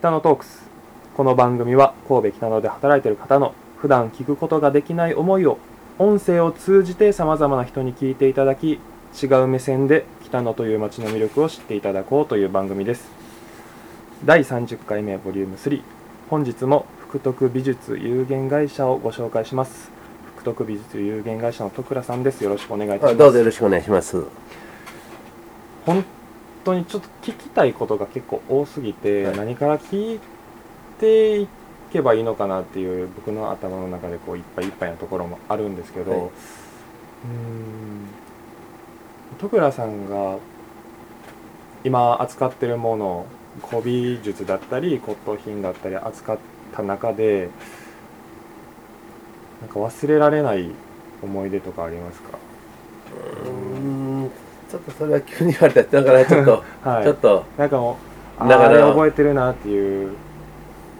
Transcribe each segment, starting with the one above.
北野トークス。この番組は神戸北野で働いている方の普段聞くことができない思いを音声を通じてさまざまな人に聞いていただき違う目線で北野という街の魅力を知っていただこうという番組です。第30回目ボリューム3本日も福徳美術有限会社をご紹介します。福徳美術有限会社の徳倉さんです。よろしくお願いいたします。どうぞよろしくお願いします。本当にちょっと聞きたいことが結構多すぎて、はい。何から聞いていけばいいのかなっていう僕の頭の中でこういっぱいいっぱいなところもあるんですけど、はい。うーん徳倉さんが今扱ってるもの古美術だったり骨董品だったり扱った中でなんか忘れられない思い出とかありますか、うーんちょっとそれは急に言われた。だからちょっと、はい、ちょっと。なんかもうあだから覚えてるなっていう。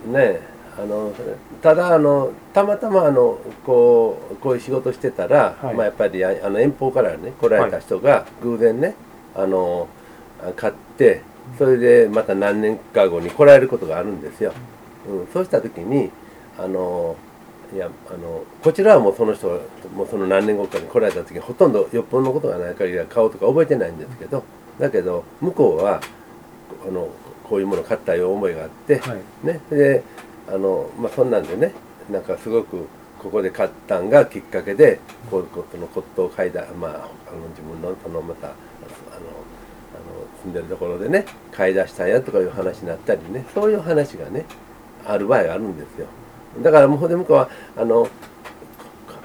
ねあのただあのたまたまあのこうこういう仕事してたら、はい。まあ、やっぱりああの遠方からね来られた人が偶然ね、あのあ買ってそれでまた何年か後に来られることがあるんですよ。うん、そうした時にあのいやあのこちらはもうその人がもうその何年後かに来られた時にほとんどよっぽどのことがない限りは顔とか覚えてないんですけどだけど向こうはあのこういうものを買ったよう思いがあって、はい。ね、であの、まあ、そんなんでねなんかすごくここで買ったんがきっかけでこういうことの骨董買いだまああの自分のそのまたあのあの住んでるところでね買い出したんやとかいう話になったりねそういう話がねある場合があるんですよだからもうほんで向こうはあの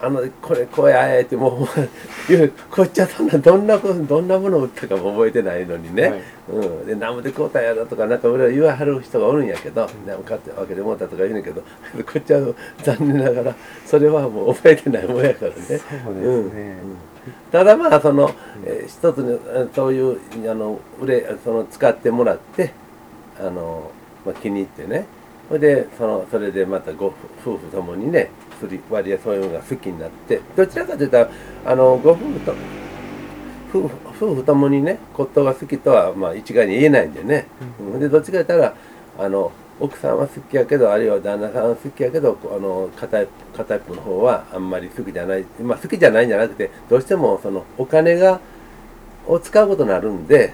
あのこれこうやあえてもうこっちはそんなどんなどんなものを売ったかも覚えてないのにね、はい。うん、で何もで買うたんやろとかなんか俺は言わはる人がおるんやけど何も買ってわけでもうたとか言うんやけど こっちは残念ながらそれはもう覚えてないもんやからね。そうですね、うん。ただまあその、えー一つのえーそういうあの売れその使ってもらってあの、まあ、気に入ってねそれでそのそれでまたご夫婦ともにね釣り割合そういうのが好きになってどちらかというとあのご夫婦と夫婦夫婦ともにね骨董が好きとはまあ一概に言えないんでね、うん。でどっちか言ったらあの奥さんは好きやけどあるいは旦那さんは好きやけどあの片一片一方の方はあんまり好きじゃない。まあ好きじゃないんじゃなくてどうしてもそのお金がを使うことになるんで、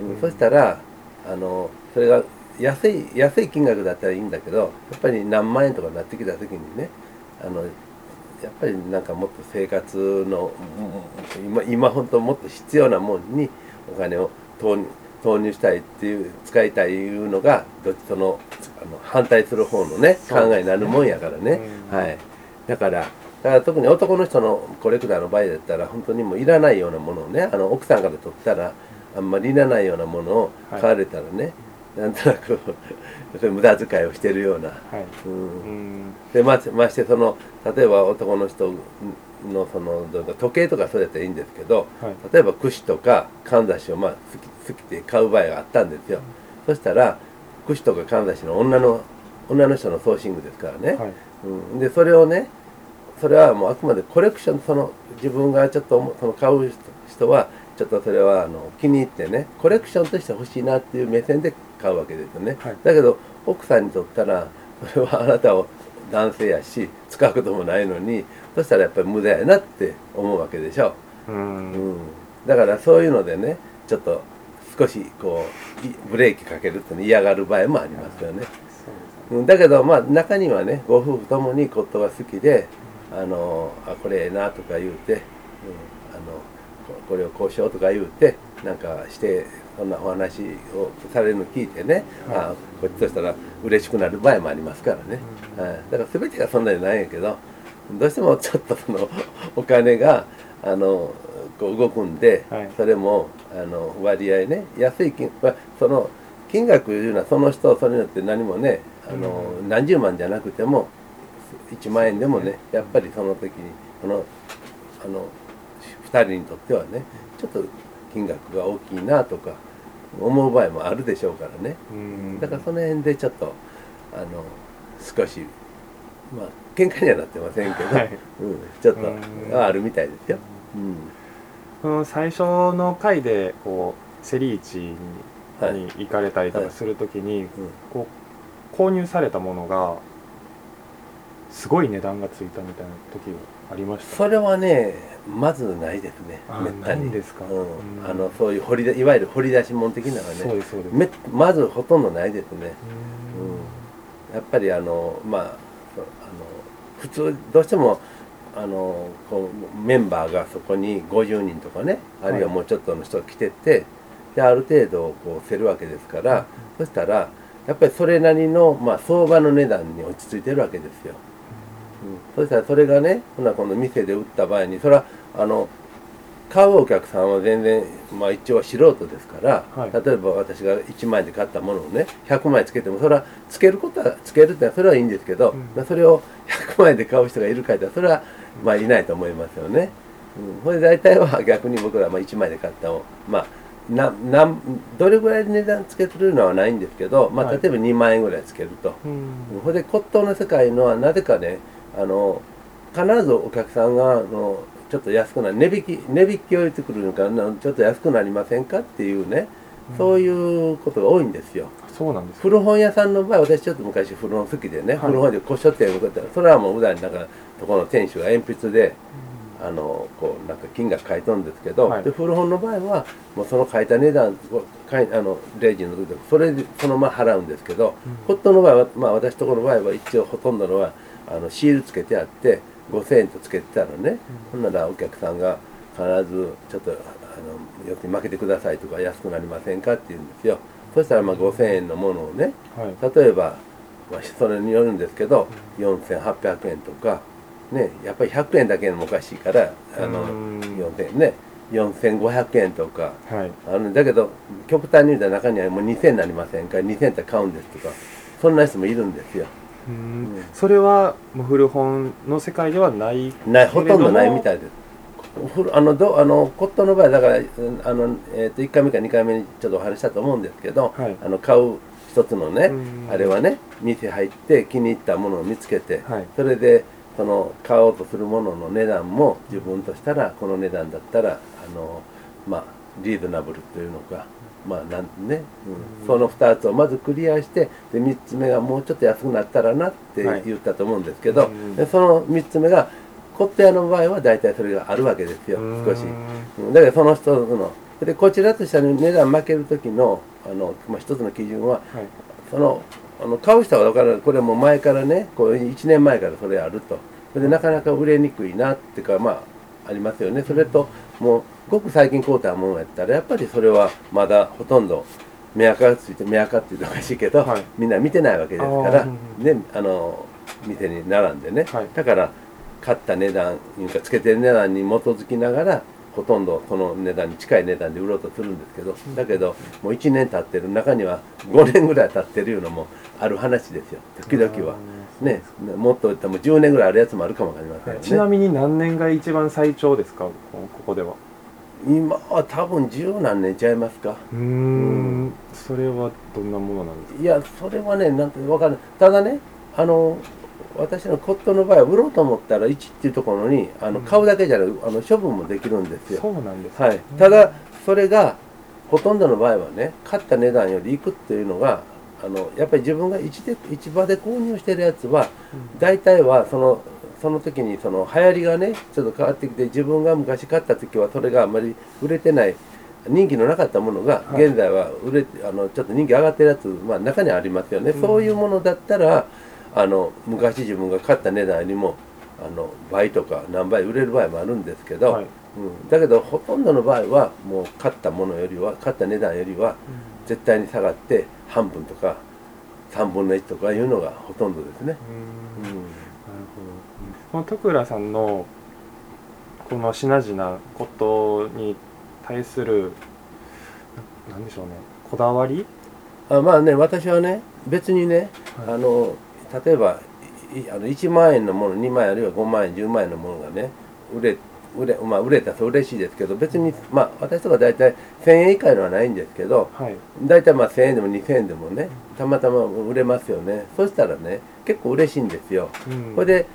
うんうん。そしたらあのそれが安い安い金額だったらいいんだけどやっぱり何万円とかになってきた時にねあのやっぱりなんかもっと生活のうん今今本当もっと必要なもんにお金を投入投入したいっていう使いたいいうのがどっちそのあの反対する方のね考えになるもんやからね、うん。はい。だからだから特に男の人のコレクターの場合だったら本当にもういらないようなものをねあの奥さんから取ったらあんまりいらないようなものを買われたらね、なんとなくそれ 無駄遣いをしてるような、はい。うん。うん。でまましてその例えば男の人のその時計とかそうやったらいいんですけどはい。例えば櫛とかかんざしをまあ好き好きで買う場合があったんですよ、そしたら櫛とかかんざしの女の女の人のソーシングですからね、はい。うん、でそれをねそれはもうあくまでコレクションその自分がちょっと思その買う人人はちょっとそれはあの気に入ってねコレクションとして欲しいなっていう目線で買うわけですよね、はい。だけど奥さんにとったらそれはあなたは男性やし使うこともないのにそしたらやっぱり無駄やなって思うわけでしょ、ううん。ん、だからそういうのでねちょっと少しこういブレーキかけるっていうの嫌がる場合もありますよね、そうん。だけどまあ中にはねご夫婦ともに骨董が好きであのあこれええなとか言うて、うん、あのここれをこうしようとか言うてなんかしてそんなお話をされるの聞いてね、はいあこっちとしたら嬉しくなる場合もありますからね、はい、だから全てがそんなにないんやけどどうしてもちょっとその お金があのこう動くんで、はい。それもあの割合ね安い金、まあ、その金額いうのはその人それによって何もねあの、何十万じゃなくても1万円でもねやっぱりその時にこのあの2人にとってはねちょっと金額が大きいなとか思う場合もあるでしょうからね。うん。だからその辺でちょっとあの少しまあ喧嘩にはなってませんけど、はい。うん、ちょっうん。とあるみたいですよ。うん。この最初の回でこうセリ市に,、はい。に行かれたりとかするときに、うん。こ購入されたものがすごい値段がついたみたいな時がありました？それはねまずないですねあめったに。ですか？うん。うん。あのそういう掘りだいわゆる掘り出し物的なのはねそうですそうです。めまずほとんどないですね。うん。やっぱりあのまああの普通どうしてもあのこうメンバーがそこに50人とかねあるいはもうちょっとの人が来てて、である程度こうせるわけですから、そしたらやっぱりそれなりの、まあ、相場の値段に落ち着いてるわけですよ。うん、そしたらそれがねほな今度店で売った場合にそれはあの買うお客さんは全然、まあ、一応素人ですから、はい。例えば私が1万円で買ったものをね100万円つけてもそれはつけることはつけるってのはそれはいいんですけど、うん。まあそれを100万円で買う人がいるかいったらそれはまあいないと思いますよね。うん、それで大体は逆に僕らはまあ1万円で買ったもまあななんどれぐらいで値段つけてるのはないんですけど、まあ、はい。例えば2万円ぐらいつけると。うん。ほんで骨董の世界のはなぜかねあの必ずお客さんがあのちょっと安くなる。値引き値引きを言ってくるのかなちょっと安くなりませんかっていうね。そういうことが多いんですよ。そうなんです。か古本屋さんの場合私ちょっと昔古本好きでね、はい。古本で古書店を送ったらそれはもう普段なんかそこの店主が鉛筆であのこうなんか金額書いとるんですけど、はい。で古本の場合はもうその書いた値段いあのレジの時でそれでそのまま払うんですけど、うん。ホットの場合は、まあ、私とこの場合は一応ほとんどのはあのシールつけてあって5000円とつけてたのね、ほんならお客さんが必ずちょっとあの要するに負けてくださいとか安くなりませんかって言うんですよ。そしたらまあ5000円のものをねはい。例えば、まあ、それによるんですけど4800円とかねやっぱり100円だけでもおかしいからあのうん。4000円ね。4500円とか。はい。あのだけど極端に言うと中にはもう2000円になりませんか？2000円って買うんですとかそんな人もいるんですよそれは古本の世界ではない？ないほとんどないみいたいで。すあのどあのコットンの場合だからうんあの、えー、と1回目か2回目にちょっとお話ししたと思うんですけど、はい。あの買う一つのね、うん。あれはね店入って気に入ったものを見つけて、はい。それでその買おうとするものの値段も自分としたらこの値段だったらあのまあリーズナブルというのかまあなんね、うん。うんその2つをまずクリアしてで3つ目がもうちょっと安くなったらなってはい。言ったと思うんですけど、うん。でその3つ目がコット屋の場合は大体それがあるわけですよ。少し。だからその人の。でこちらとしては値段負ける時のあの、まあ、一つの基準ははい。そのあの買う人は分からない。これはもう前からねこう1年前からそれあると。それでなかなか売れにくいなっていうかまあありますよね。それともうごく最近買うたものやったらやっぱりそれはまだほとんど目垢がついて目垢っていうとおかしいけど、はい。みんな見てないわけですからねあの店に並んでね、はい。だから買った値段いうかつけてる値段に基づきながらほとんどその値段に近い値段で売ろうとするんですけどだけどもう1年経ってる中には5年ぐらい経ってるいうのもある話ですよ。時々はねもっと言ったらもう10年ぐらいあるやつもあるかもわかりませんよね、ちなみに何年が一番最長ですか？こここでは。今は多分十何年ちゃいますか。うーん。それはどんなものなんですか？いやそれはねなんてわかんない。ただねあの私のコットンの場合は売ろうと思ったら1っていうところにあのうん。買うだけじゃなくあの処分もできるんですよ。そうなんですはい、ただそれがほとんどの場合はね買った値段よりいくっていうのがあのやっぱり自分が市で市場で購入してるやつは大体はそのその時にその流行りがねちょっと変わってきて自分が昔買った時はそれがあんまり売れてない人気のなかったものがはい。現在は売れてあのちょっと人気上がってるやつ、まあ、中にはありますよね、うん。そういうものだったらあの昔自分が買った値段よりもあの倍とか何倍売れる場合もあるんですけど、はい。うん、だけどほとんどの場合はもう買ったものよりは買った値段よりは絶対に下がって半分とか3分の1とかいうのがほとんどですね。うん。なるうんほど。この徳倉さんのこの品々ことに対するななんでしょうねこだわり、あまあね私はね別にね、はい。あの例えばいあの1万円のもの2万円あるいは5万円10万円のものがね売れ売れ,、まあ、売れたら嬉しいですけど別にまあ私とか大体1000円以下のはないんですけどはい。大体まあ1000円でも2000円でもねたまたま売れますよね。そしたらね結構嬉しいんですよ。うん。これで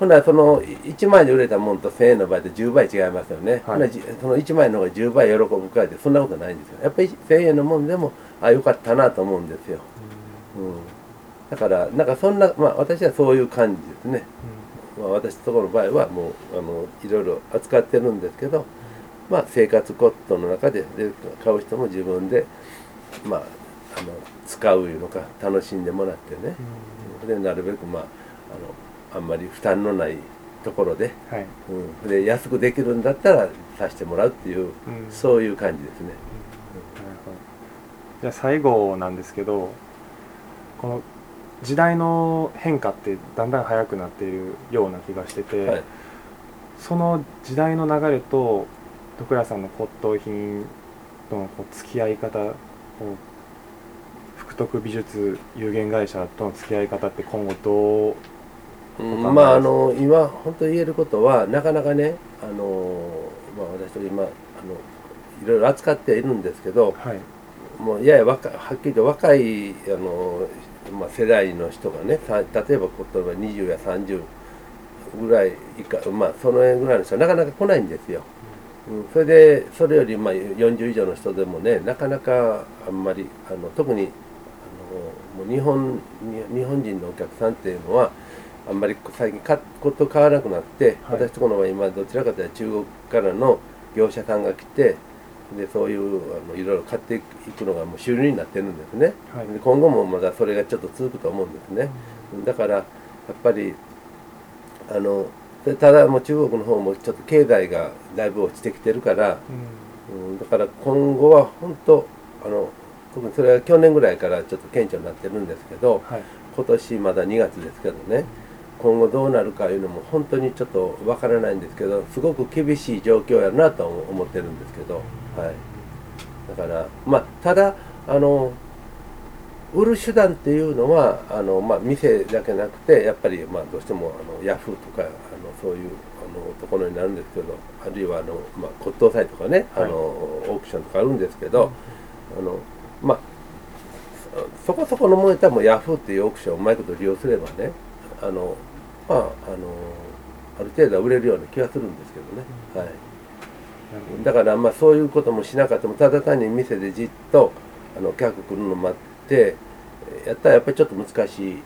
ほなその1万円で売れたものと1000円の場合で10倍違いますよね、はい。ほなじその1万円の方が10倍喜ぶかいってそんなことないんですよ。やっぱり1000円のもんでもあよかったなと思うんですよ、うん、だからなんかそんなまあ私はそういう感じですね、まあ、私のところの場合はもうあのいろいろ扱ってるんですけど、まあ、生活コットンの中でで買う人も自分で、まあ、あの使ういうのか楽しんでもらってね、でなるべくまああのあんまり負担のないところで,、はい。うん、で安くできるんだったらさせてもらうっていう、うん。そういう感じですね。なるほど。じゃあ最後なんですけどこの時代の変化ってだんだん速くなっているような気がしてて、はい。その時代の流れと徳倉さんの骨董品とのこう付き合い方福徳美術有限会社との付き合い方って今後どうまああの今本当に言えることはなかなかねあの、まあ、私と今あのいろいろ扱っているんですけどはい。もうやや若いはっきりと若いあの、まあ、世代の人がねさ例えば例えば20や30ぐらい以下まあその辺ぐらいの人はなかなか来ないんですよ。うん、それでそれよりまあ40以上の人でもねなかなかあんまりあの特にあのもう日本に日本人のお客さんっていうのはあんまり最近かこと買わなくなって、はい私とこの場合今どちらかというと中国からの業者さんが来てでそういうあのいろいろ買っていくのがもう主流になってるんですね、はい。で今後もまだそれがちょっと続くと思うんですね、だからやっぱりあのでただもう中国の方もちょっと経済がだいぶ落ちてきてるから、うん。うん、だから今後は本当あの特にそれは去年ぐらいからちょっと顕著になってるんですけどはい。今年まだ2月ですけどね今後どうなるかいうのも本当にちょっとわからないんですけどすごく厳しい状況やなとは思ってるんですけど、はい、だからまあただあの売る手段っていうのはあの、まあ、店だけなくてやっぱり、まあ、どうしてもあのヤフーとかあのそういうあのところになるんですけどあるいはあの、まあ、骨董祭とかね、はい。あのオークションとかあるんですけど、あのまあそそこそこのものやったらもうヤフーっていうオークションをうまいこと利用すればねあのまああのある程度は売れるような気がするんですけどね、はい、なるほど。だからまあそういうこともしなかった。もただ単に店でじっとあの客来るのを待ってやったらやっぱりちょっと難しい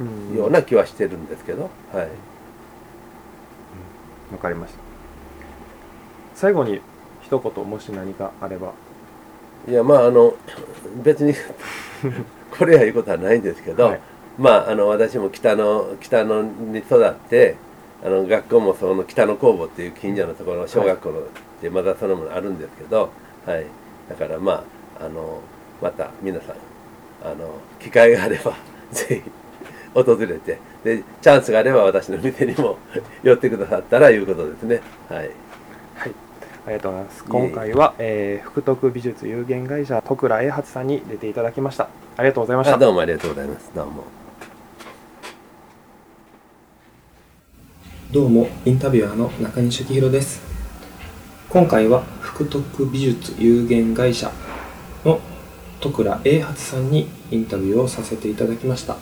うんような気はしてるんですけど、はい、わかりました。最後に一言もし何かあれば。いやまああの別にこれやいうことはないんですけど、はいまああの私も北野北野に育ってあの学校もその北野工房っていう近所のところの小学校の、でまだそのものあるんですけど、はい、だからまああのまた皆さんあの機会があれば ぜひ訪れてでチャンスがあれば私の店にも 寄ってくださったらいうことですね。はい。はい。ありがとうございます。今回は、えー福徳美術有限会社徳倉栄八さんに出ていただきました。ありがとうございました。あどうもありがとうございます。どうもどうもインタビュアーの中西幸宏です。今回は福徳美術有限会社の徳倉栄八さんにインタビューをさせていただきました、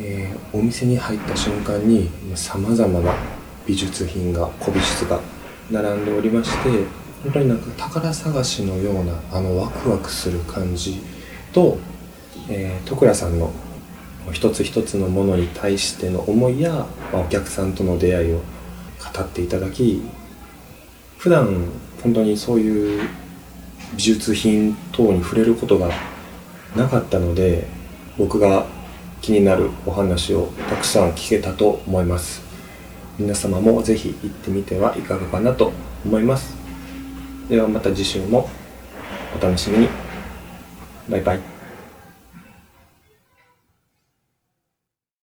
えーお店に入った瞬間にさまざまな美術品が古美術が並んでおりまして本当になんか宝探しのようなあのワクワクする感じと、えー、徳倉さんの一つ一つのものに対しての思いや、まあ、お客さんとの出会いを語っていただき普段本当にそういう美術品等に触れることがなかったので僕が気になるお話をたくさん聞けたと思います。皆様もぜひ行ってみてはいかがかなと思います。ではまた次週もお楽しみに。バイバイ。